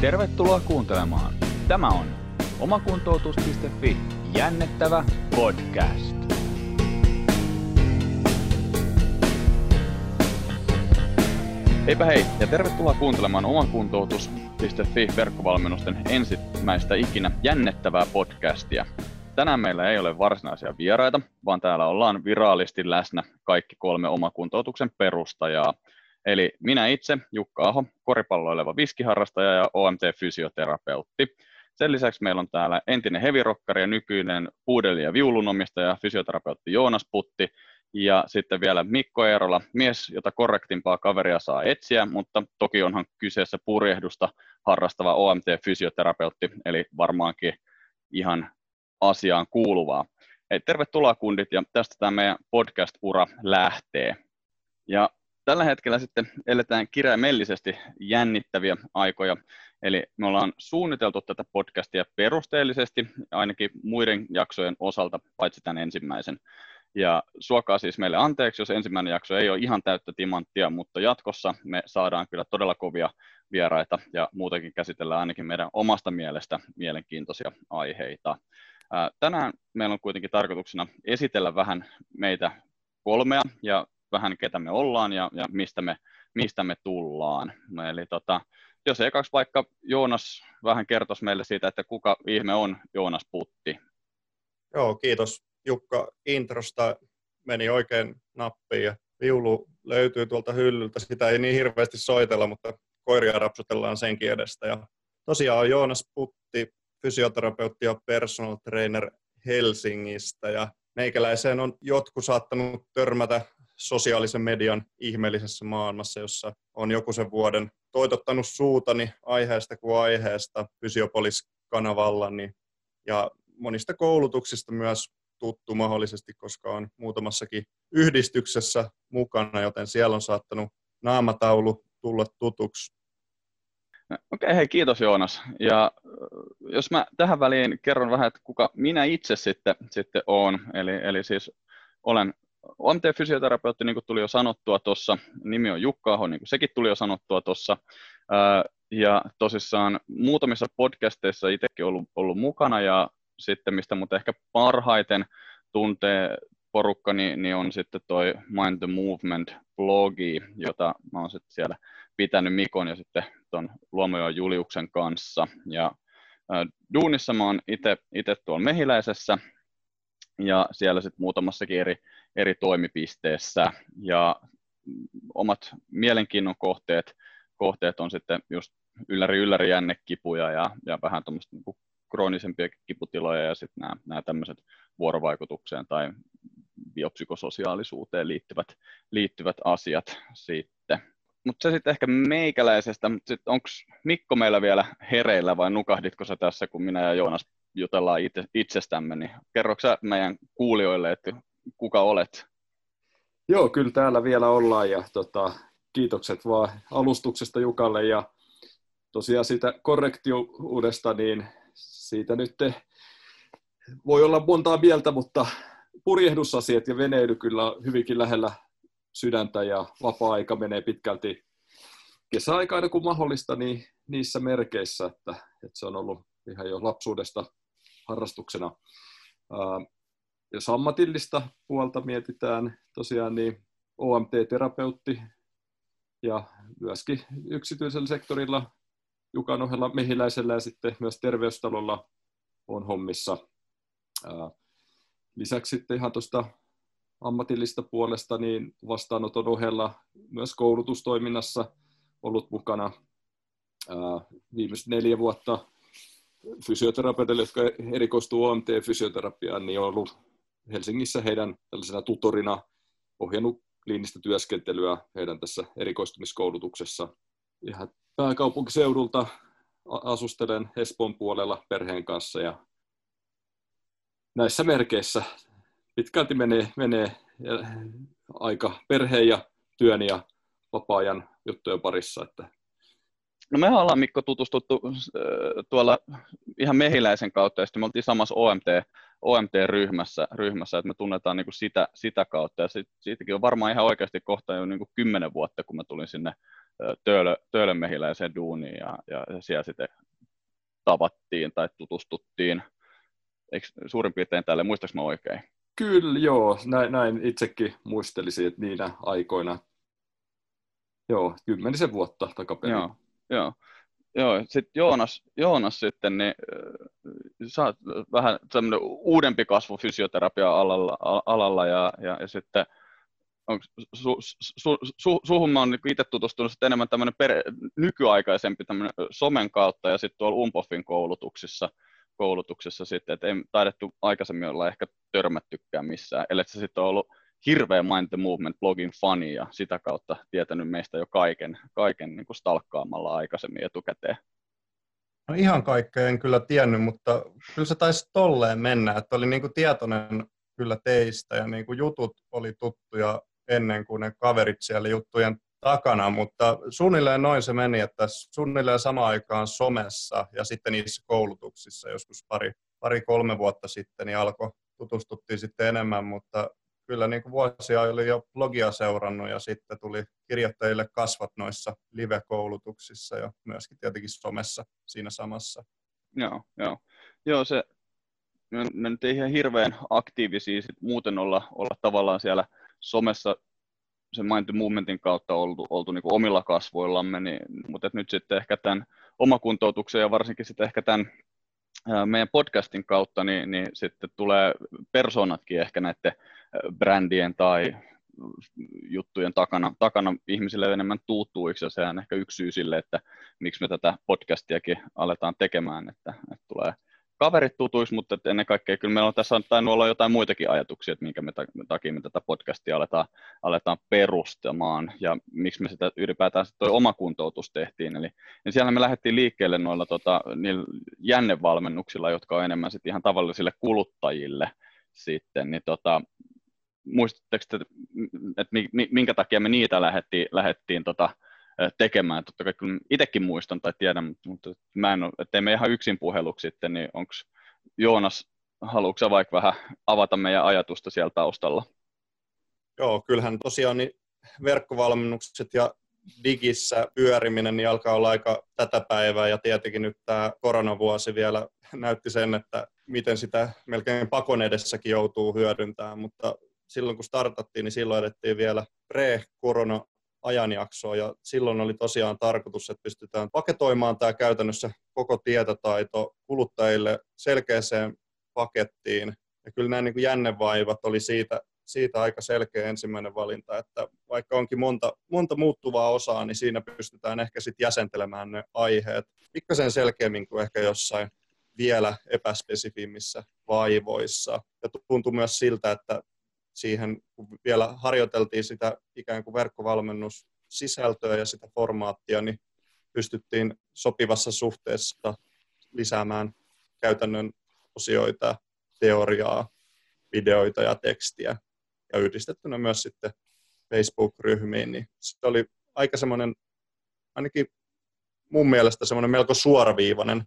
Tervetuloa kuuntelemaan. Tämä on omakuntoutus.fi jännettävä podcast. Heipä hei ja tervetuloa kuuntelemaan omakuntoutus.fi verkkovalmennusten ensimmäistä ikinä jännettävää podcastia. Tänään meillä ei ole varsinaisia vieraita, vaan täällä ollaan viraalisti läsnä kaikki kolme omakuntoutuksen perustajaa – Eli minä itse, Jukka Aho, koripalloileva viskiharrastaja ja OMT-fysioterapeutti. Sen lisäksi meillä on täällä entinen hevirokkari ja nykyinen puudeli- ja viulunomistaja, fysioterapeutti Joonas Putti, ja sitten vielä Mikko Eerola, mies, jota korrektimpaa kaveria saa etsiä, mutta toki onhan kyseessä purjehdusta harrastava OMT-fysioterapeutti, eli varmaankin ihan asiaan kuuluvaa. Hei, tervetuloa kundit, ja tästä tämä meidän podcast-ura lähtee. Ja Tällä hetkellä sitten eletään kirjaimellisesti jännittäviä aikoja, eli me ollaan suunniteltu tätä podcastia perusteellisesti, ainakin muiden jaksojen osalta, paitsi tämän ensimmäisen. Ja suokaa siis meille anteeksi, jos ensimmäinen jakso ei ole ihan täyttä timanttia, mutta jatkossa me saadaan kyllä todella kovia vieraita ja muutenkin käsitellään ainakin meidän omasta mielestä mielenkiintoisia aiheita. Tänään meillä on kuitenkin tarkoituksena esitellä vähän meitä kolmea ja vähän ketä me ollaan ja, ja mistä, me, mistä me tullaan. Eli tota, jos ekaksi vaikka Joonas vähän kertoisi meille siitä, että kuka ihme on Joonas Putti. Joo, kiitos Jukka introsta. Meni oikein nappiin ja viulu löytyy tuolta hyllyltä. Sitä ei niin hirveästi soitella, mutta koiria rapsutellaan senkin edestä. Ja tosiaan on Joonas Putti, fysioterapeutti ja personal trainer Helsingistä. Ja meikäläiseen on jotkut saattanut törmätä sosiaalisen median ihmeellisessä maailmassa, jossa on joku sen vuoden toitottanut suutani aiheesta kuin aiheesta Fysiopolis-kanavalla niin, ja monista koulutuksista myös tuttu mahdollisesti, koska on muutamassakin yhdistyksessä mukana, joten siellä on saattanut naamataulu tulla tutuksi. Okei, okay, hei, kiitos Joonas. Ja jos mä tähän väliin kerron vähän, että kuka minä itse sitten, sitten olen, eli, eli siis olen OMT-fysioterapeutti, niin kuin tuli jo sanottua tuossa, nimi on Jukka Aho, niin kuin sekin tuli jo sanottua tuossa, ja tosissaan muutamissa podcasteissa itsekin ollut, ollut mukana, ja sitten mistä mutta ehkä parhaiten tuntee porukka, niin, niin on sitten toi Mind the Movement-blogi, jota mä oon sitten siellä pitänyt Mikon ja sitten tuon Luomojoen Juliuksen kanssa, ja Duunissa mä oon itse tuolla Mehiläisessä, ja siellä sitten muutamassakin eri, eri toimipisteessä. Ja omat mielenkiinnon kohteet, kohteet on sitten just ylläri ylläri jännekipuja ja, ja vähän tuommoista niin kroonisempia kiputiloja ja sitten nämä, nämä tämmöiset vuorovaikutukseen tai biopsykososiaalisuuteen liittyvät, liittyvät asiat sitten. Mutta se sitten ehkä meikäläisestä, mutta onko Mikko meillä vielä hereillä vai nukahditko sä tässä, kun minä ja Joonas jutellaan itse, itsestämme, niin kerroksä meidän kuulijoille, että kuka olet? Joo, kyllä täällä vielä ollaan ja tota, kiitokset vaan alustuksesta Jukalle ja tosiaan siitä korrektiudesta, niin siitä nyt voi olla montaa mieltä, mutta purjehdusasiat ja veneily kyllä hyvinkin lähellä sydäntä ja vapaa-aika menee pitkälti kesäaikaina kun mahdollista niin niissä merkeissä, että, että se on ollut ihan jo lapsuudesta harrastuksena. Jos ammatillista puolta mietitään, tosiaan niin OMT-terapeutti ja myöskin yksityisellä sektorilla Jukan ohella mehiläisellä ja sitten myös terveystalolla on hommissa. Lisäksi sitten ihan tuosta ammatillista puolesta niin vastaanoton ohella myös koulutustoiminnassa ollut mukana viimeiset neljä vuotta fysioterapeuteille, jotka erikoistuu OMT-fysioterapiaan, niin on ollut Helsingissä heidän tällaisena tutorina ohjannut kliinistä työskentelyä heidän tässä erikoistumiskoulutuksessa. Ihan pääkaupunkiseudulta asustelen Espoon puolella perheen kanssa ja näissä merkeissä pitkälti menee, menee aika perheen ja työn ja vapaa-ajan juttujen parissa, että No me ollaan Mikko tutustuttu äh, tuolla ihan mehiläisen kautta, ja sitten me oltiin samassa OMT, OMT-ryhmässä, ryhmässä, että me tunnetaan niin kuin sitä, sitä kautta, ja sit, siitäkin on varmaan ihan oikeasti kohta jo niin kuin kymmenen vuotta, kun mä tulin sinne Töölö, Töölönmehiläiseen duuniin ja, ja siellä sitten tavattiin tai tutustuttiin. Eikö suurin piirtein tälle, muistaaks mä oikein? Kyllä, joo. Näin, näin itsekin muistelisin, että niinä aikoina, joo, kymmenisen vuotta takaperin. Joo, joo. Joo, sitten Joonas, Joonas sitten, niin sä oot vähän semmoinen uudempi kasvu fysioterapia-alalla alalla ja, ja, ja sitten onko su, su, su, suhun mä oon niin itse tutustunut enemmän tämmöinen per, nykyaikaisempi tämmöinen somen kautta ja sitten tuolla Umpoffin koulutuksissa, koulutuksessa sitten, että ei taidettu aikaisemmin olla ehkä törmättykään missään, ellei se sitten ollut hirveä Mind the Movement-blogin fani ja sitä kautta tietänyt meistä jo kaiken, kaiken niin kuin stalkkaamalla aikaisemmin etukäteen. No ihan kaikkea en kyllä tiennyt, mutta kyllä se taisi tolleen mennä, että oli niin kuin tietoinen kyllä teistä ja niin kuin jutut oli tuttuja ennen kuin ne kaverit siellä juttujen takana, mutta suunnilleen noin se meni, että suunnilleen samaan aikaan somessa ja sitten niissä koulutuksissa joskus pari, pari kolme vuotta sitten niin alkoi, tutustuttiin sitten enemmän, mutta kyllä niin kuin vuosia oli jo blogia seurannut ja sitten tuli kirjoittajille kasvat noissa live-koulutuksissa ja myöskin tietenkin somessa siinä samassa. Joo, joo. joo se, me, me nyt ei ihan hirveän aktiivisia sit muuten olla, olla tavallaan siellä somessa sen Mind the Movementin kautta oltu, oltu niin kuin omilla kasvoillamme, niin, mutta nyt sitten ehkä tämän omakuntoutuksen ja varsinkin sitten ehkä tämän meidän podcastin kautta, niin, niin sitten tulee persoonatkin ehkä näiden brändien tai juttujen takana, takana ihmisille enemmän tuuttuiksi, ja se on ehkä yksi syy sille, että miksi me tätä podcastiakin aletaan tekemään, että, että tulee kaverit tutuiksi, mutta ennen kaikkea kyllä meillä on tässä tainnut olla jotain muitakin ajatuksia, että minkä me takia me tätä podcastia aletaan, aletaan perustamaan ja miksi me sitä ylipäätään tuo oma kuntoutus tehtiin. Eli niin siellä me lähdettiin liikkeelle noilla tota, niillä jännevalmennuksilla, jotka on enemmän sitten ihan tavallisille kuluttajille sitten, niin tota, muistatteko, että, että minkä takia me niitä lähdettiin, lähdettiin tota, tekemään. Totta kai kyllä itsekin muistan tai tiedän, mutta mä en ole, ettei me ihan yksin puheluksi sitten, niin onko Joonas, haluatko vaikka vähän avata meidän ajatusta siellä taustalla? Joo, kyllähän tosiaan niin verkkovalmennukset ja digissä pyöriminen niin alkaa olla aika tätä päivää ja tietenkin nyt tämä koronavuosi vielä näytti sen, että miten sitä melkein pakon edessäkin joutuu hyödyntämään, mutta silloin kun startattiin, niin silloin edettiin vielä pre-korona ajanjaksoa ja silloin oli tosiaan tarkoitus, että pystytään paketoimaan tämä käytännössä koko tietotaito kuluttajille selkeäseen pakettiin. Ja kyllä nämä niin kuin jännevaivat oli siitä, siitä aika selkeä ensimmäinen valinta, että vaikka onkin monta, monta muuttuvaa osaa, niin siinä pystytään ehkä sitten jäsentelemään ne aiheet pikkasen selkeämmin kuin ehkä jossain vielä epäspesifimmissä vaivoissa. Ja tuntui myös siltä, että siihen, kun vielä harjoiteltiin sitä ikään kuin verkkovalmennussisältöä ja sitä formaattia, niin pystyttiin sopivassa suhteessa lisäämään käytännön osioita, teoriaa, videoita ja tekstiä ja yhdistettynä myös sitten Facebook-ryhmiin, niin se oli aika semmoinen, ainakin mun mielestä semmoinen melko suoraviivainen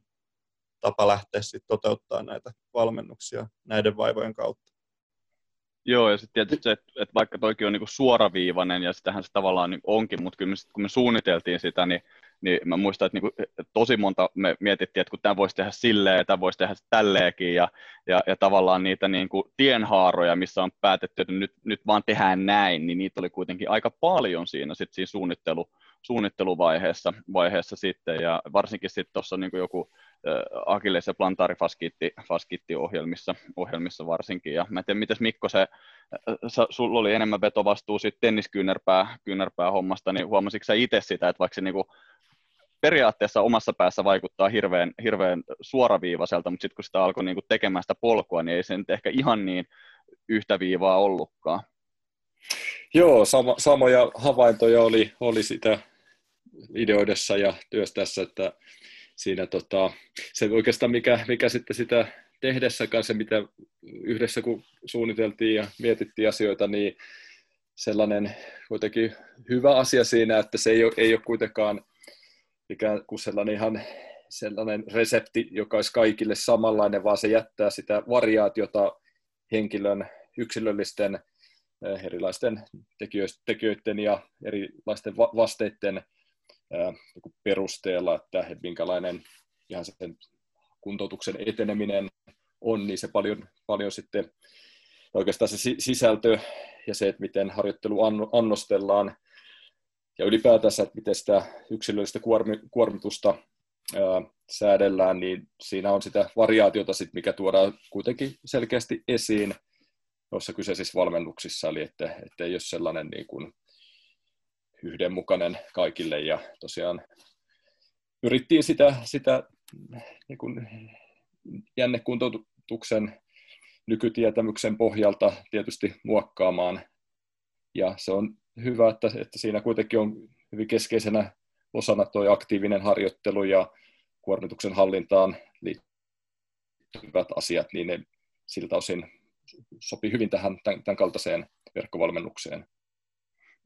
tapa lähteä sitten toteuttaa näitä valmennuksia näiden vaivojen kautta. Joo, ja sitten tietysti se, että, että vaikka toikin on niin suoraviivainen, ja sitähän se tavallaan niin onkin, mutta kyllä me sit, kun me suunniteltiin sitä, niin, niin mä muistan, että, niin kuin, tosi monta me mietittiin, että kun tämä voisi tehdä silleen, ja tämä voisi tehdä tälleenkin, ja, ja, ja tavallaan niitä niin kuin tienhaaroja, missä on päätetty, että nyt, nyt vaan tehdään näin, niin niitä oli kuitenkin aika paljon siinä, sit siinä suunnittelu, suunnitteluvaiheessa vaiheessa sitten, ja varsinkin sitten tuossa niin joku Achilles ja plantaarifaskitti ohjelmissa, ohjelmissa varsinkin. Ja mä en tiedä, mites Mikko, se, sulla oli enemmän vetovastuu siitä tenniskyynärpää kyynärpää hommasta, niin huomasitko sä itse sitä, että vaikka se niinku periaatteessa omassa päässä vaikuttaa hirveän, hirveän suoraviivaiselta, mutta sitten kun sitä alkoi niinku tekemään sitä polkua, niin ei se nyt ehkä ihan niin yhtä viivaa ollutkaan. Joo, sama, samoja havaintoja oli, oli sitä ideoidessa ja työstässä, että siinä tota, se oikeastaan mikä, mikä sitten sitä tehdessäkään se, mitä yhdessä kun suunniteltiin ja mietittiin asioita, niin sellainen kuitenkin hyvä asia siinä, että se ei ole, ei ole kuitenkaan ikään kuin sellainen ihan sellainen resepti, joka olisi kaikille samanlainen, vaan se jättää sitä variaatiota henkilön yksilöllisten eh, erilaisten tekijöiden ja erilaisten vasteiden niin perusteella, että, minkälainen ihan sen kuntoutuksen eteneminen on, niin se paljon, paljon sitten oikeastaan se sisältö ja se, että miten harjoittelu annostellaan ja ylipäätänsä, että miten sitä yksilöllistä kuormitusta ää, säädellään, niin siinä on sitä variaatiota, sit, mikä tuodaan kuitenkin selkeästi esiin noissa kyseisissä valmennuksissa, eli että, että ei ole sellainen niin kuin yhdenmukainen kaikille, ja tosiaan yrittiin sitä, sitä niin kuin jännekuntoutuksen nykytietämyksen pohjalta tietysti muokkaamaan. Ja se on hyvä, että, että siinä kuitenkin on hyvin keskeisenä osana tuo aktiivinen harjoittelu ja kuormituksen hallintaan liittyvät asiat, niin ne siltä osin sopii hyvin tähän tämän, tämän kaltaiseen verkkovalmennukseen.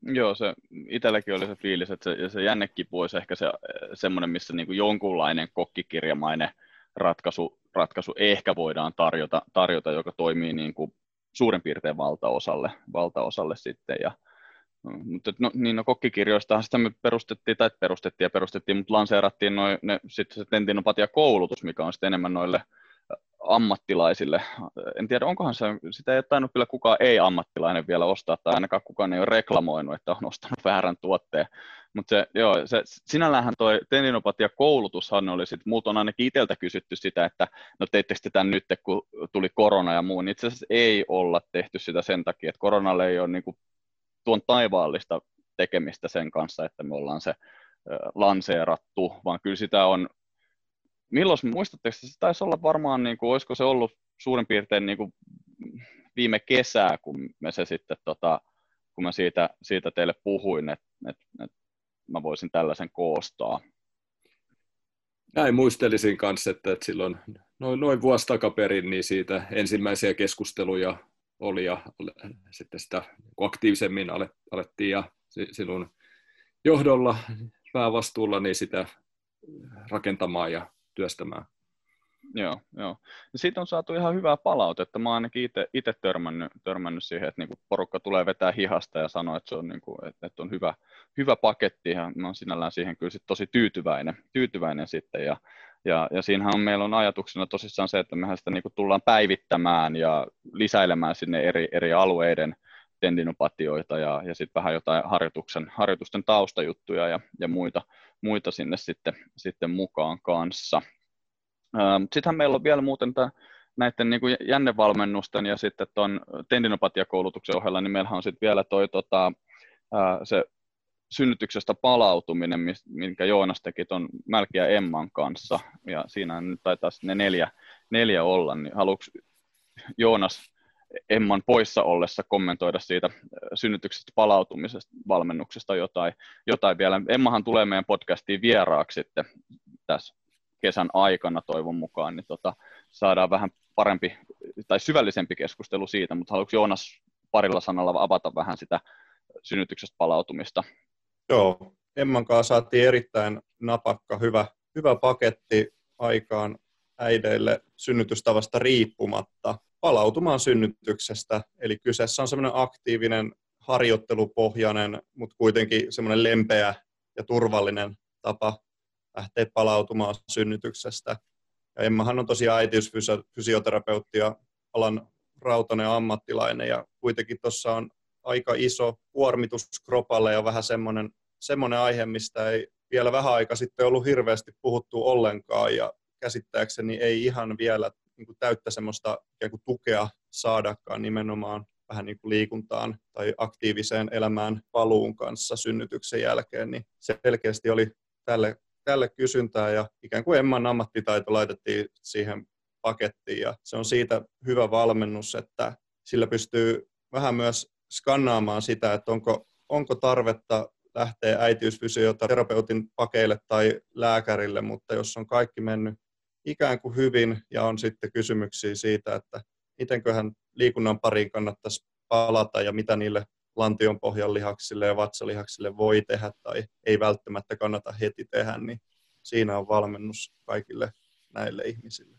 Joo, se itselläkin oli se fiilis, että se, se jännekipu olisi ehkä se, semmoinen, missä niin kuin jonkunlainen kokkikirjamainen ratkaisu, ratkaisu ehkä voidaan tarjota, tarjota joka toimii niin kuin suurin piirtein valtaosalle, valtaosalle sitten. Ja, mutta no, niin no, kokkikirjoistahan sitä me perustettiin, tai perustettiin ja perustettiin, mutta lanseerattiin noi, ne, sitten se tendinopatia-koulutus, mikä on sitten enemmän noille ammattilaisille. En tiedä, onkohan se, sitä ei tainnut kyllä kukaan ei-ammattilainen vielä ostaa, tai ainakaan kukaan ei ole reklamoinut, että on ostanut väärän tuotteen. Mutta se, joo, se, sinällähän toi tendinopatia koulutushan oli sit, multa on ainakin itseltä kysytty sitä, että no teittekö te tämän nyt, kun tuli korona ja muu, niin itse asiassa ei olla tehty sitä sen takia, että koronalle ei ole niinku tuon taivaallista tekemistä sen kanssa, että me ollaan se lanseerattu, vaan kyllä sitä on milloin muistatteko, se taisi olla varmaan, niin kuin, olisiko se ollut suurin piirtein niin kuin viime kesää, kun me se sitten, tota, kun mä siitä, siitä teille puhuin, että, että, että mä voisin tällaisen koostaa. Näin muistelisin kanssa, että, että silloin noin, noin vuosi takaperin niin siitä ensimmäisiä keskusteluja oli ja sitten sitä aktiivisemmin alettiin ja silloin johdolla päävastuulla niin sitä rakentamaan ja työstämään. Joo, joo. Ja siitä on saatu ihan hyvää palautetta. Mä oon ainakin itse törmännyt, törmännyt siihen, että niinku porukka tulee vetää hihasta ja sanoo, että se on, niinku, että, että on hyvä, hyvä paketti. Ja mä oon sinällään siihen kyllä sit tosi tyytyväinen, tyytyväinen sitten. Ja, ja, ja siinähän on, meillä on ajatuksena tosissaan se, että mehän sitä niinku tullaan päivittämään ja lisäilemään sinne eri, eri alueiden tendinopatioita ja, ja sitten vähän jotain harjoituksen, harjoitusten taustajuttuja ja, ja muita, muita sinne sitten, sitten mukaan kanssa. Sittenhän meillä on vielä muuten tämä näiden niin kuin jännevalmennusten ja sitten tuon tendinopatiakoulutuksen ohella, niin meillähän on sitten vielä toi tota, se synnytyksestä palautuminen, minkä Joonas teki tuon Mälki ja Emman kanssa, ja siinä nyt taitaa ne neljä, neljä olla, niin haluatko Joonas Emman poissa ollessa kommentoida siitä äh, synnytyksestä palautumisesta valmennuksesta jotain, jotain vielä. Emmahan tulee meidän podcastiin vieraaksi sitten tässä kesän aikana toivon mukaan, niin tota, saadaan vähän parempi tai syvällisempi keskustelu siitä, mutta haluatko Joonas parilla sanalla avata vähän sitä synnytyksestä palautumista? Joo, Emman kanssa saatiin erittäin napakka, hyvä, hyvä paketti aikaan äideille synnytystavasta riippumatta palautumaan synnytyksestä. Eli kyseessä on semmoinen aktiivinen, harjoittelupohjainen, mutta kuitenkin semmoinen lempeä ja turvallinen tapa lähteä palautumaan synnytyksestä. Ja Emmahan on tosiaan äitiysfysioterapeutti ja alan rautainen ammattilainen ja kuitenkin tuossa on aika iso kuormitus kropalle ja vähän semmoinen, semmoinen aihe, mistä ei vielä vähän aika sitten ollut hirveästi puhuttu ollenkaan ja käsittääkseni ei ihan vielä niin kuin täyttä semmoista ikään kuin tukea saadakaan nimenomaan vähän niin kuin liikuntaan tai aktiiviseen elämään paluun kanssa synnytyksen jälkeen, niin se selkeästi oli tälle, tälle kysyntää ja ikään kuin Emman ammattitaito laitettiin siihen pakettiin. Ja se on siitä hyvä valmennus, että sillä pystyy vähän myös skannaamaan sitä, että onko, onko tarvetta lähteä äitiysfysioterapeutin pakeille tai lääkärille, mutta jos on kaikki mennyt ikään kuin hyvin ja on sitten kysymyksiä siitä, että mitenköhän liikunnan pariin kannattaisi palata ja mitä niille lantion pohjan lihaksille ja vatsalihaksille voi tehdä tai ei välttämättä kannata heti tehdä, niin siinä on valmennus kaikille näille ihmisille.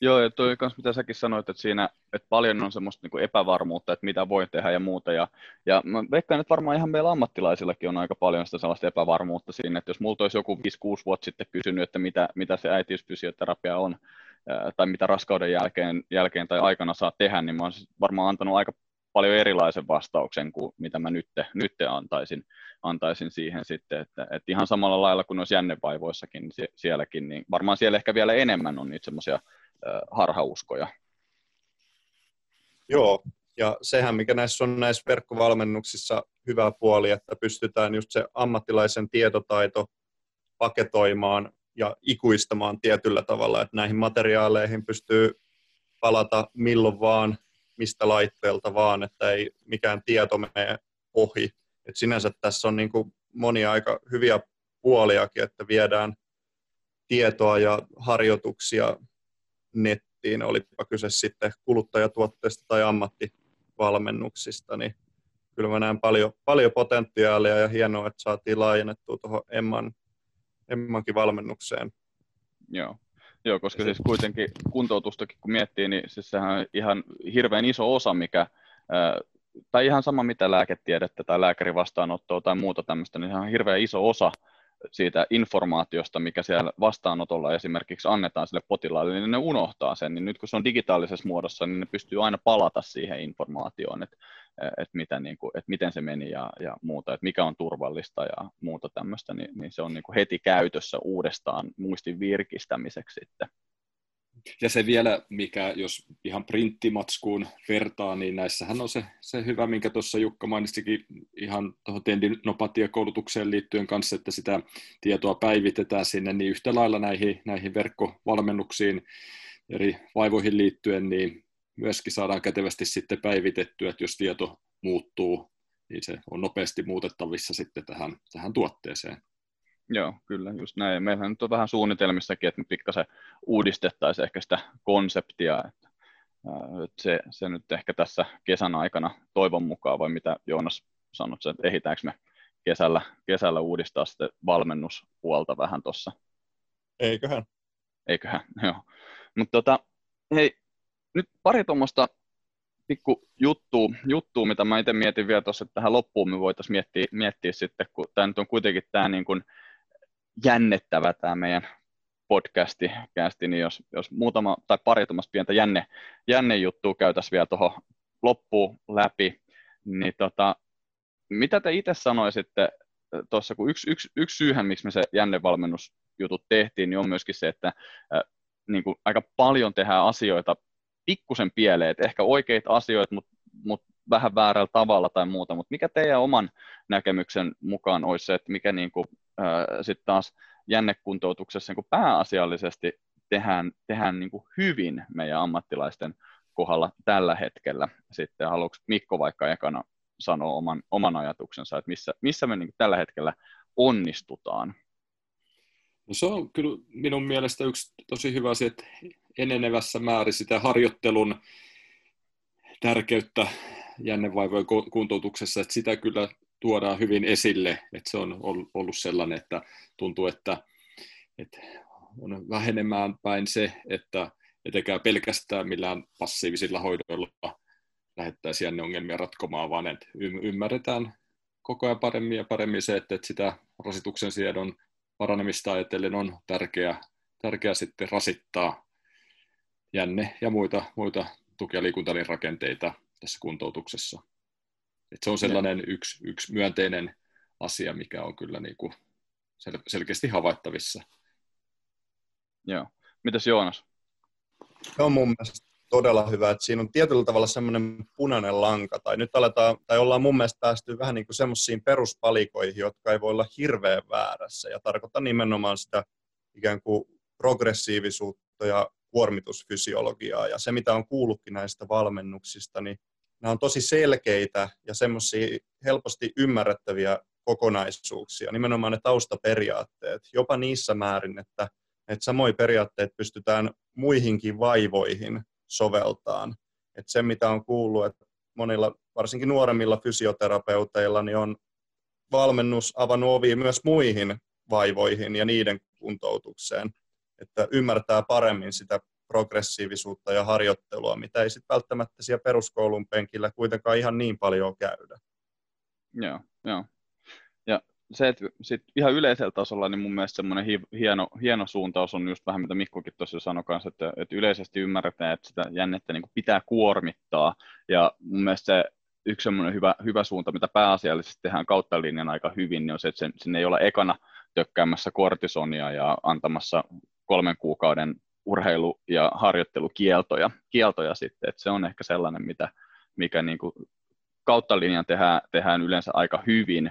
Joo, ja toi kans, mitä säkin sanoit, että siinä että paljon on semmoista niin kuin epävarmuutta, että mitä voi tehdä ja muuta. Ja, ja mä veikkaan, että varmaan ihan meillä ammattilaisillakin on aika paljon sitä sellaista epävarmuutta siinä, että jos multa olisi joku 5-6 vuotta sitten kysynyt, että mitä, mitä se äitiysfysioterapia on, tai mitä raskauden jälkeen, jälkeen tai aikana saa tehdä, niin mä olisin varmaan antanut aika paljon erilaisen vastauksen kuin mitä mä nyt, nyt antaisin, antaisin siihen sitten, että, että ihan samalla lailla kuin noissa jännevaivoissakin, niin sielläkin, niin varmaan siellä ehkä vielä enemmän on niitä semmoisia harhauskoja. Joo, ja sehän mikä näissä on näissä verkkovalmennuksissa hyvä puoli, että pystytään just se ammattilaisen tietotaito paketoimaan ja ikuistamaan tietyllä tavalla, että näihin materiaaleihin pystyy palata milloin vaan, mistä laitteelta vaan, että ei mikään tieto mene ohi. Et sinänsä tässä on niin monia aika hyviä puoliakin, että viedään tietoa ja harjoituksia nettiin, olipa kyse sitten kuluttajatuotteista tai ammattivalmennuksista, niin kyllä mä näen paljon, paljon potentiaalia ja hienoa, että saatiin laajennettua tuohon Emman, Emmankin valmennukseen. Joo. Joo, koska siis kuitenkin kuntoutustakin kun miettii, niin siis sehän on ihan hirveän iso osa, mikä, tai ihan sama mitä lääketiedettä tai lääkärin vastaanottoa tai muuta tämmöistä, niin ihan hirveän iso osa siitä informaatiosta, mikä siellä vastaanotolla esimerkiksi annetaan sille potilaalle, niin ne unohtaa sen. Niin nyt kun se on digitaalisessa muodossa, niin ne pystyy aina palata siihen informaatioon, että, että, mitä, niin kuin, että miten se meni ja, ja muuta, että mikä on turvallista ja muuta tämmöistä, niin, niin se on niin kuin heti käytössä uudestaan muistin virkistämiseksi sitten. Ja se vielä, mikä jos ihan printtimatskuun vertaa, niin näissähän on se, se hyvä, minkä tuossa Jukka mainitsikin ihan tuohon tendinopatiakoulutukseen liittyen kanssa, että sitä tietoa päivitetään sinne, niin yhtä lailla näihin, näihin verkkovalmennuksiin eri vaivoihin liittyen, niin myöskin saadaan kätevästi sitten päivitettyä, että jos tieto muuttuu, niin se on nopeasti muutettavissa sitten tähän, tähän tuotteeseen. Joo, kyllä, just näin. Meillähän nyt on vähän suunnitelmissakin, että me pikkasen uudistettaisiin ehkä sitä konseptia, että se, se nyt ehkä tässä kesän aikana toivon mukaan, vai mitä Joonas sanot, että ehitäänkö me kesällä, kesällä uudistaa sitten valmennuspuolta vähän tuossa? Eiköhän. Eiköhän, joo. Mutta tota, hei, nyt pari tuommoista pikku juttu, juttu, mitä mä itse mietin vielä tuossa, että tähän loppuun me voitaisiin miettiä, miettiä sitten, kun tämä nyt on kuitenkin tämä niin kuin, jännettävä tämä meidän podcasti, kästi, niin jos, jos muutama tai pari pientä jänne, jänne juttua käytäisiin vielä tuohon loppuun läpi, niin tota, mitä te itse sanoisitte tuossa, kun yksi, yksi, yksi syyhän, miksi me se jännevalmennusjutut tehtiin, niin on myöskin se, että äh, niin kuin aika paljon tehdään asioita pikkusen pieleen, että ehkä oikeita asioita, mutta mut vähän väärällä tavalla tai muuta, mutta mikä teidän oman näkemyksen mukaan olisi se, että mikä niin kuin, sitten taas jännekuntoutuksessa niin pääasiallisesti tehdään, tehdään niin kuin hyvin meidän ammattilaisten kohdalla tällä hetkellä. Sitten haluatko Mikko vaikka ekana sanoa oman, oman ajatuksensa, että missä, missä me niin tällä hetkellä onnistutaan? No se on kyllä minun mielestä yksi tosi hyvä asia, että enenevässä määrin sitä harjoittelun tärkeyttä jännevaivojen kuntoutuksessa, että sitä kyllä tuodaan hyvin esille, että se on ollut sellainen, että tuntuu, että, että on vähenemään päin se, että etenkään pelkästään millään passiivisilla hoidoilla lähettäisiin ne ongelmia ratkomaan, vaan että ymmärretään koko ajan paremmin ja paremmin se, että sitä rasituksen siedon paranemista ajatellen on tärkeää, tärkeää sitten rasittaa jänne ja muita, muita tuki- ja liikuntarakenteita tässä kuntoutuksessa. Et se on sellainen yksi, yksi myönteinen asia, mikä on kyllä niin kuin sel- selkeästi havaittavissa. Joo. Mitäs Joonas? Se on mun mielestä todella hyvä, että siinä on tietyllä tavalla semmoinen punainen lanka, tai nyt aletaan, tai ollaan mun mielestä päästy vähän niin kuin semmoisiin peruspalikoihin, jotka ei voi olla hirveän väärässä, ja tarkoittaa nimenomaan sitä ikään kuin progressiivisuutta ja kuormitusfysiologiaa, ja se mitä on kuullutkin näistä valmennuksista, niin nämä on tosi selkeitä ja semmoisia helposti ymmärrettäviä kokonaisuuksia, nimenomaan ne taustaperiaatteet, jopa niissä määrin, että, että samoja periaatteet pystytään muihinkin vaivoihin soveltaan. Että se, mitä on kuullut, että monilla, varsinkin nuoremmilla fysioterapeuteilla, niin on valmennus avannut ovia myös muihin vaivoihin ja niiden kuntoutukseen, että ymmärtää paremmin sitä progressiivisuutta ja harjoittelua, mitä ei sitten välttämättä siellä peruskoulun penkillä kuitenkaan ihan niin paljon käydä. Joo, joo. Ja se, että sit ihan yleisellä tasolla, niin mun mielestä semmoinen hieno, hieno suuntaus on just vähän mitä Mikkokin tuossa sanoi kanssa, että, että yleisesti ymmärretään, että sitä jännettä niin pitää kuormittaa. Ja mun mielestä se yksi semmoinen hyvä, hyvä suunta, mitä pääasiallisesti tehdään kautta linjan aika hyvin, niin on se, että sinne ei olla ekana tökkäämässä kortisonia ja antamassa kolmen kuukauden urheilu- ja harjoittelukieltoja kieltoja sitten, että se on ehkä sellainen, mitä, mikä niin kuin kautta linjan tehdään, tehdään yleensä aika hyvin.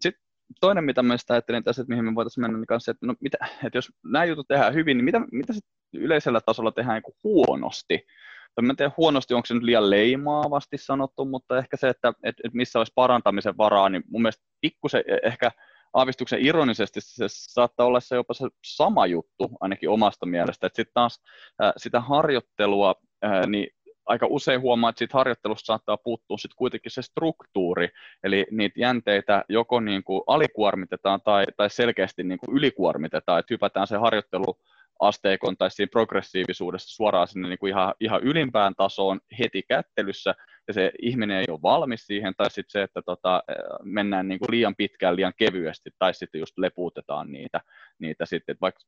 Sitten toinen, mitä mä ajattelin tässä, että mihin me voitaisiin mennä, niin kanssa, että, no, mitä, että jos nämä jutut tehdään hyvin, niin mitä, mitä sit yleisellä tasolla tehdään niin huonosti? Tai mä en tiedä huonosti, onko se nyt liian leimaavasti sanottu, mutta ehkä se, että, että, missä olisi parantamisen varaa, niin mun mielestä pikkusen ehkä aavistuksen ironisesti se saattaa olla se jopa se sama juttu, ainakin omasta mielestä, sitten taas äh, sitä harjoittelua, äh, niin aika usein huomaa, että siitä harjoittelusta saattaa puuttua sitten kuitenkin se struktuuri, eli niitä jänteitä joko niin kuin alikuormitetaan tai, tai selkeästi niin kuin ylikuormitetaan, että hypätään se harjoittelu asteikon tai siinä progressiivisuudessa suoraan sinne niin kuin ihan, ihan ylimpään tasoon heti kättelyssä, ja se ihminen ei ole valmis siihen, tai sitten se, että tota, mennään niin kuin liian pitkään, liian kevyesti, tai sitten just lepuutetaan niitä, niitä sitten, että vaikka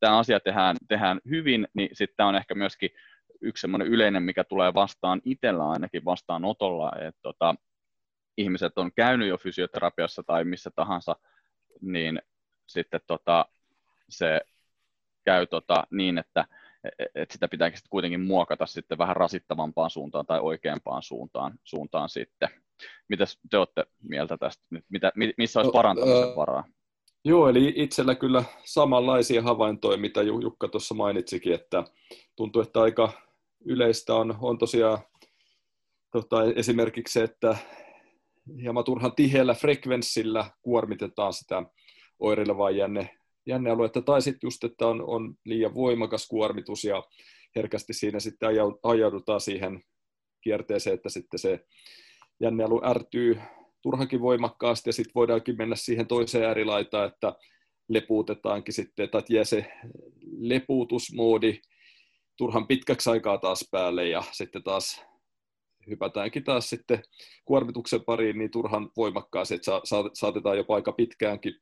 tämä asia tehdään, tehdään hyvin, niin sitten tämä on ehkä myöskin yksi semmoinen yleinen, mikä tulee vastaan itsellä ainakin vastaanotolla, että tota, ihmiset on käynyt jo fysioterapiassa tai missä tahansa, niin sitten tota, se käy tota, niin, että et sitä pitääkin sitten kuitenkin muokata sitten vähän rasittavampaan suuntaan tai oikeampaan suuntaan, suuntaan sitten. Mitä te olette mieltä tästä? Mitä, missä olisi no, parantamisen varaa? Joo, eli itsellä kyllä samanlaisia havaintoja, mitä Jukka tuossa mainitsikin, että tuntuu, että aika yleistä on, on tosiaan tota, esimerkiksi se, että hieman turhan tiheällä frekvenssillä kuormitetaan sitä oireilevaa jänne, jännealuetta, tai sitten just, että on, on liian voimakas kuormitus ja herkästi siinä sitten ajaudutaan siihen kierteeseen, että sitten se jännealue ärtyy turhankin voimakkaasti ja sitten voidaankin mennä siihen toiseen äärilaitaan, että lepuutetaankin sitten, että jää se lepuutusmoodi turhan pitkäksi aikaa taas päälle ja sitten taas hypätäänkin taas sitten kuormituksen pariin niin turhan voimakkaasti, että saatetaan jopa aika pitkäänkin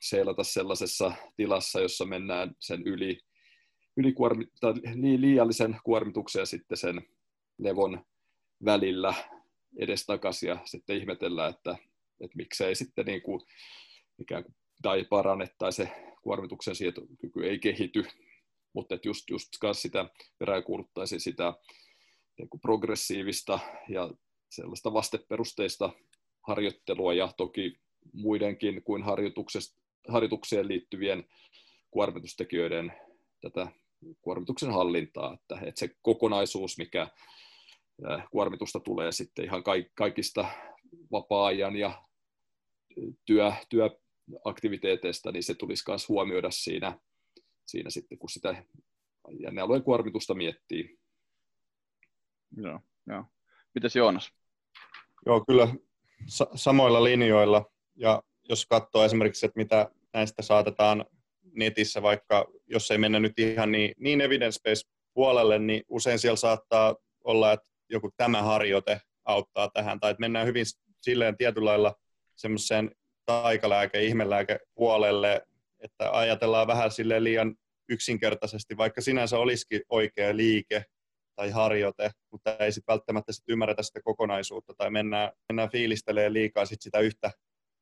seilata sellaisessa tilassa, jossa mennään sen yli, yli tai niin liiallisen kuormituksen ja sitten sen levon välillä edestakaisin ja sitten ihmetellään, että, että miksei sitten niin kuin ikään kuin, tai parane tai se kuormituksen sietokyky ei kehity. Mutta että just, just sitä peräänkuuluttaisi sitä niin kuin progressiivista ja sellaista vasteperusteista harjoittelua ja toki muidenkin kuin harjoitukseen liittyvien kuormitustekijöiden tätä kuormituksen hallintaa, että, että se kokonaisuus, mikä kuormitusta tulee sitten ihan kaikista vapaa-ajan ja työ, työaktiviteeteista, niin se tulisi myös huomioida siinä siinä sitten, kun sitä jännealueen kuormitusta miettii. Joo, joo. Mitäs Joonas? Joo, kyllä sa- samoilla linjoilla. Ja jos katsoo esimerkiksi, että mitä näistä saatetaan netissä, vaikka jos ei mennä nyt ihan niin, niin evidence-based puolelle, niin usein siellä saattaa olla, että joku tämä harjoite auttaa tähän, tai että mennään hyvin silleen tietyllä lailla semmoiseen taikalääke, ihmelääke puolelle, että ajatellaan vähän sille liian yksinkertaisesti, vaikka sinänsä olisikin oikea liike tai harjoite, mutta ei sitten välttämättä sit ymmärretä sitä kokonaisuutta tai mennään, mennään fiilistelee liikaa sit sitä yhtä,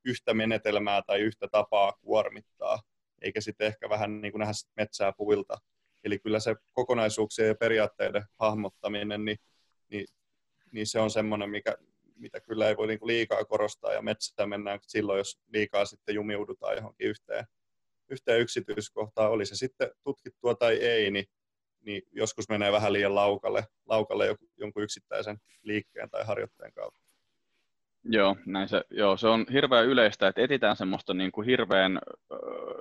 yhtä menetelmää tai yhtä tapaa kuormittaa, eikä sitten ehkä vähän niin kuin nähdä metsää puilta. Eli kyllä se kokonaisuuksien ja periaatteiden hahmottaminen, niin, niin, niin se on semmoinen, mikä, mitä kyllä ei voi niin kuin liikaa korostaa, ja metsää mennään silloin, jos liikaa sitten jumiudutaan johonkin yhteen yhteen yksityiskohtaan, oli se sitten tutkittua tai ei, niin, niin joskus menee vähän liian laukalle, laukalle jonkun yksittäisen liikkeen tai harjoitteen kautta. Joo, näin se, joo, se on hirveän yleistä, että etitään semmoista niin kuin hirveän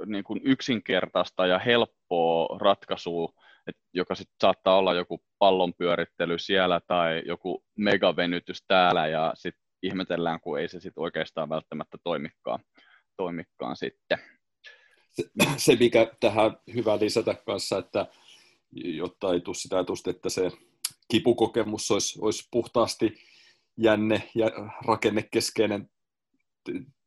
niin kuin yksinkertaista ja helppoa ratkaisua, että joka sitten saattaa olla joku pallonpyörittely siellä tai joku megavenytys täällä ja sitten ihmetellään, kun ei se sitten oikeastaan välttämättä toimikaan, toimikaan sitten. se, se, mikä tähän hyvä lisätä kanssa, että jotta ei tule sitä ajatusta, että se kipukokemus olisi, olisi puhtaasti jänne ja rakennekeskeinen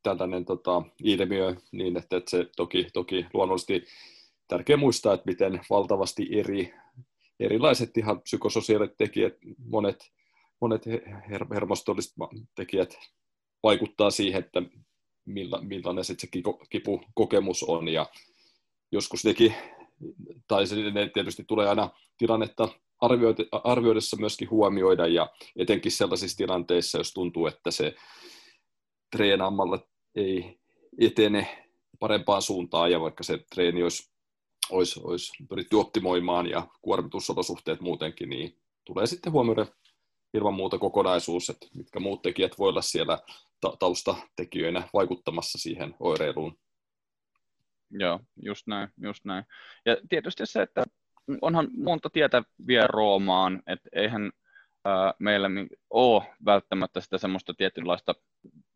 tällainen tota, ilmiö, niin että, että se toki, toki luonnollisesti tärkeää muistaa, että miten valtavasti eri, erilaiset ihan psykososiaaliset tekijät, monet, monet her- hermostolliset tekijät vaikuttaa siihen, että milla, millainen se kipukokemus on. Ja joskus nekin, tai se ne tietysti tulee aina tilannetta arvioidessa myöskin huomioida, ja etenkin sellaisissa tilanteissa, jos tuntuu, että se treenaamalla ei etene parempaan suuntaan, ja vaikka se treeni olisi, olisi, olisi pyritty optimoimaan ja kuormitusolosuhteet muutenkin, niin tulee sitten huomioida ilman muuta kokonaisuus, että mitkä muut tekijät voi olla siellä taustatekijöinä vaikuttamassa siihen oireiluun. Joo, just näin, just näin. Ja tietysti se, että onhan monta tietä vie Roomaan, että eihän ää, meillä ole välttämättä sitä semmoista tietynlaista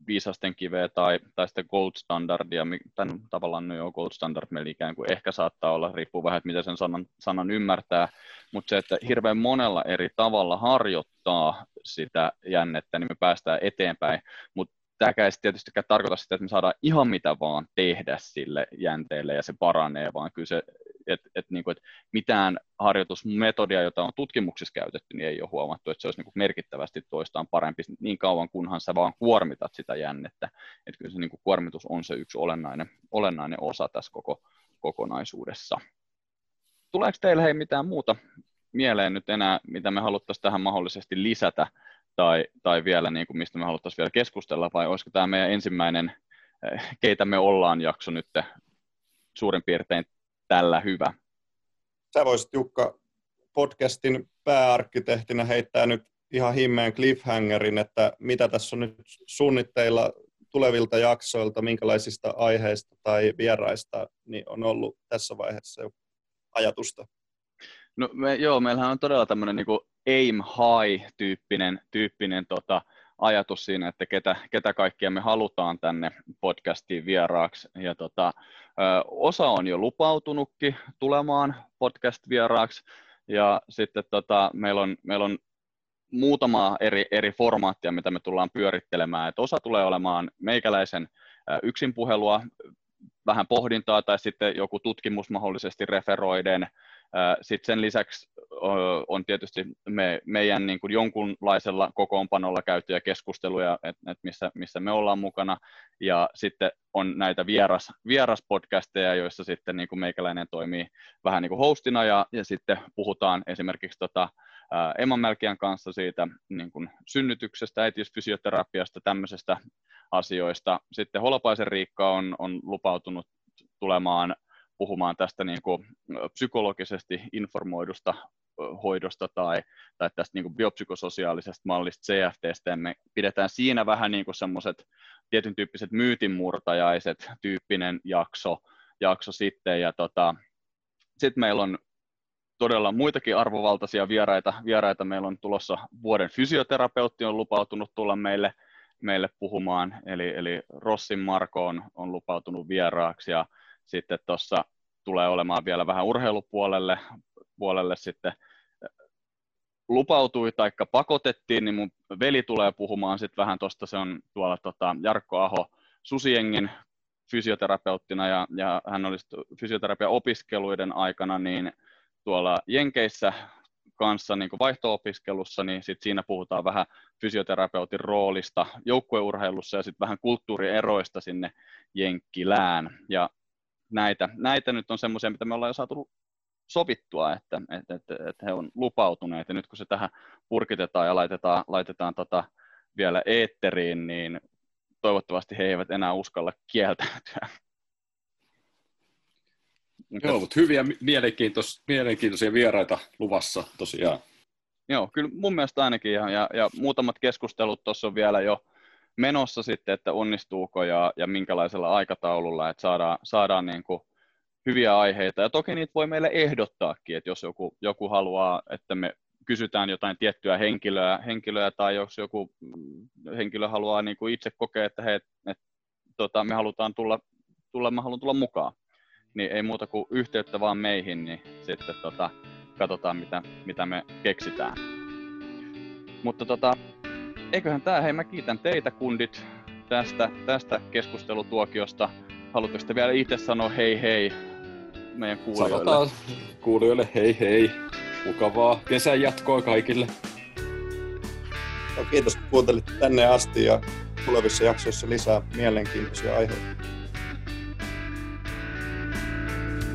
viisasten kiveä tai, tai sitä gold standardia, tämän tavallaan no joo, gold standard meillä ikään kuin ehkä saattaa olla, riippuu vähän, että miten sen sanan, sanan ymmärtää, mutta se, että hirveän monella eri tavalla harjoittaa sitä jännettä, niin me päästään eteenpäin, mutta tämäkään ei tietystikään tarkoita sitä, että me saadaan ihan mitä vaan tehdä sille jänteelle ja se paranee, vaan kyllä se, että et, niin et mitään harjoitusmetodia, jota on tutkimuksissa käytetty, niin ei ole huomattu, että se olisi niin kuin merkittävästi toistaan parempi niin kauan, kunhan sä vaan kuormitat sitä jännettä. Että kyllä se niin kuin kuormitus on se yksi olennainen, olennainen osa tässä koko kokonaisuudessa. Tuleeko teille hei mitään muuta mieleen nyt enää, mitä me haluttaisiin tähän mahdollisesti lisätä tai, tai vielä niin kuin mistä me haluttaisiin vielä keskustella, vai olisiko tämä meidän ensimmäinen eh, Keitä me ollaan jakso nyt suurin piirtein tällä hyvä? Sä voisit Jukka podcastin pääarkkitehtinä heittää nyt ihan himmeen cliffhangerin, että mitä tässä on nyt suunnitteilla tulevilta jaksoilta, minkälaisista aiheista tai vieraista niin on ollut tässä vaiheessa jo ajatusta? No me, joo, meillähän on todella tämmöinen niin aim high-tyyppinen tyyppinen, tota, ajatus siinä, että ketä, ketä kaikkia me halutaan tänne podcastiin vieraaksi. Ja tota, osa on jo lupautunutkin tulemaan podcast-vieraaksi, ja sitten tota, meillä, on, meillä on muutama eri, eri formaattia, mitä me tullaan pyörittelemään. Et osa tulee olemaan meikäläisen yksinpuhelua, vähän pohdintaa tai sitten joku tutkimus mahdollisesti referoiden, sitten sen lisäksi on tietysti me, meidän niin kuin jonkunlaisella kokoonpanolla käytyjä keskusteluja, että et missä, missä me ollaan mukana, ja sitten on näitä vieras, vieraspodcasteja, joissa sitten niin kuin meikäläinen toimii vähän niin kuin hostina, ja, ja sitten puhutaan esimerkiksi tota, Emma Melkian kanssa siitä niin kuin synnytyksestä, äitiysfysioterapiasta, tämmöisestä asioista. Sitten Holopaisen Riikka on, on lupautunut tulemaan puhumaan tästä niin kuin psykologisesti informoidusta hoidosta tai, tai tästä niin kuin biopsykososiaalisesta mallista CFTstä, ja me pidetään siinä vähän niin kuin semmoiset tietyn tyyppiset myytinmurtajaiset tyyppinen jakso, jakso sitten, ja tota, sitten meillä on todella muitakin arvovaltaisia vieraita. vieraita. Meillä on tulossa vuoden fysioterapeutti on lupautunut tulla meille, meille puhumaan, eli, eli Rossin Marko on, on lupautunut vieraaksi, ja sitten tuossa tulee olemaan vielä vähän urheilupuolelle puolelle sitten lupautui tai pakotettiin, niin mun veli tulee puhumaan sitten vähän tuosta, se on tuolla tota, Jarkko Aho Susiengin fysioterapeuttina ja, ja hän olisi fysioterapia-opiskeluiden aikana niin tuolla Jenkeissä kanssa niin vaihto-opiskelussa, niin sit siinä puhutaan vähän fysioterapeutin roolista joukkueurheilussa ja sitten vähän kulttuurieroista sinne Jenkkilään. Ja näitä, näitä nyt on semmoisia, mitä me ollaan jo saatu sovittua, että, että, että, että he on lupautuneet, ja nyt kun se tähän purkitetaan ja laitetaan, laitetaan tota vielä eetteriin, niin toivottavasti he eivät enää uskalla kieltäytyä. Joo, mutta hyviä mielenkiintoisia, mielenkiintoisia vieraita luvassa tosiaan. Joo, kyllä mun mielestä ainakin, ja, ja, ja muutamat keskustelut tuossa on vielä jo menossa sitten, että onnistuuko ja, ja minkälaisella aikataululla, että saadaan, saadaan niin kuin hyviä aiheita. Ja toki niitä voi meille ehdottaakin, että jos joku, joku haluaa, että me kysytään jotain tiettyä henkilöä, henkilöä tai jos joku henkilö haluaa niin kuin itse kokea, että hei, että, tota, me halutaan tulla, tulla, mä haluan tulla mukaan, niin ei muuta kuin yhteyttä vaan meihin, niin sitten tota, katsotaan mitä, mitä me keksitään. Mutta tota, eiköhän tää, hei mä kiitän teitä kundit tästä, tästä keskustelutuokiosta. Haluatteko sitten vielä itse sanoa hei hei meidän kuulijoille? Sanotaan kuulijoille hei hei. Mukavaa kesän jatkoa kaikille. Ja kiitos kun kuuntelit tänne asti ja tulevissa jaksoissa lisää mielenkiintoisia aiheita.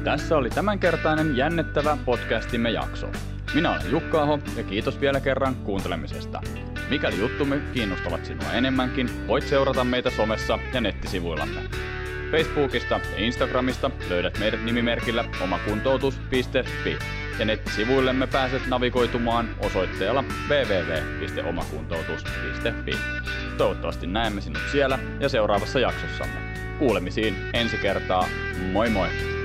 Tässä oli tämänkertainen jännittävä podcastimme jakso. Minä olen Jukka Aho ja kiitos vielä kerran kuuntelemisesta. Mikäli juttumme kiinnostavat sinua enemmänkin, voit seurata meitä somessa ja nettisivuillamme. Facebookista ja Instagramista löydät meidät nimimerkillä omakuntoutus.fi ja nettisivuillemme pääset navigoitumaan osoitteella www.omakuntoutus.fi. Toivottavasti näemme sinut siellä ja seuraavassa jaksossamme. Kuulemisiin ensi kertaa. Moi moi!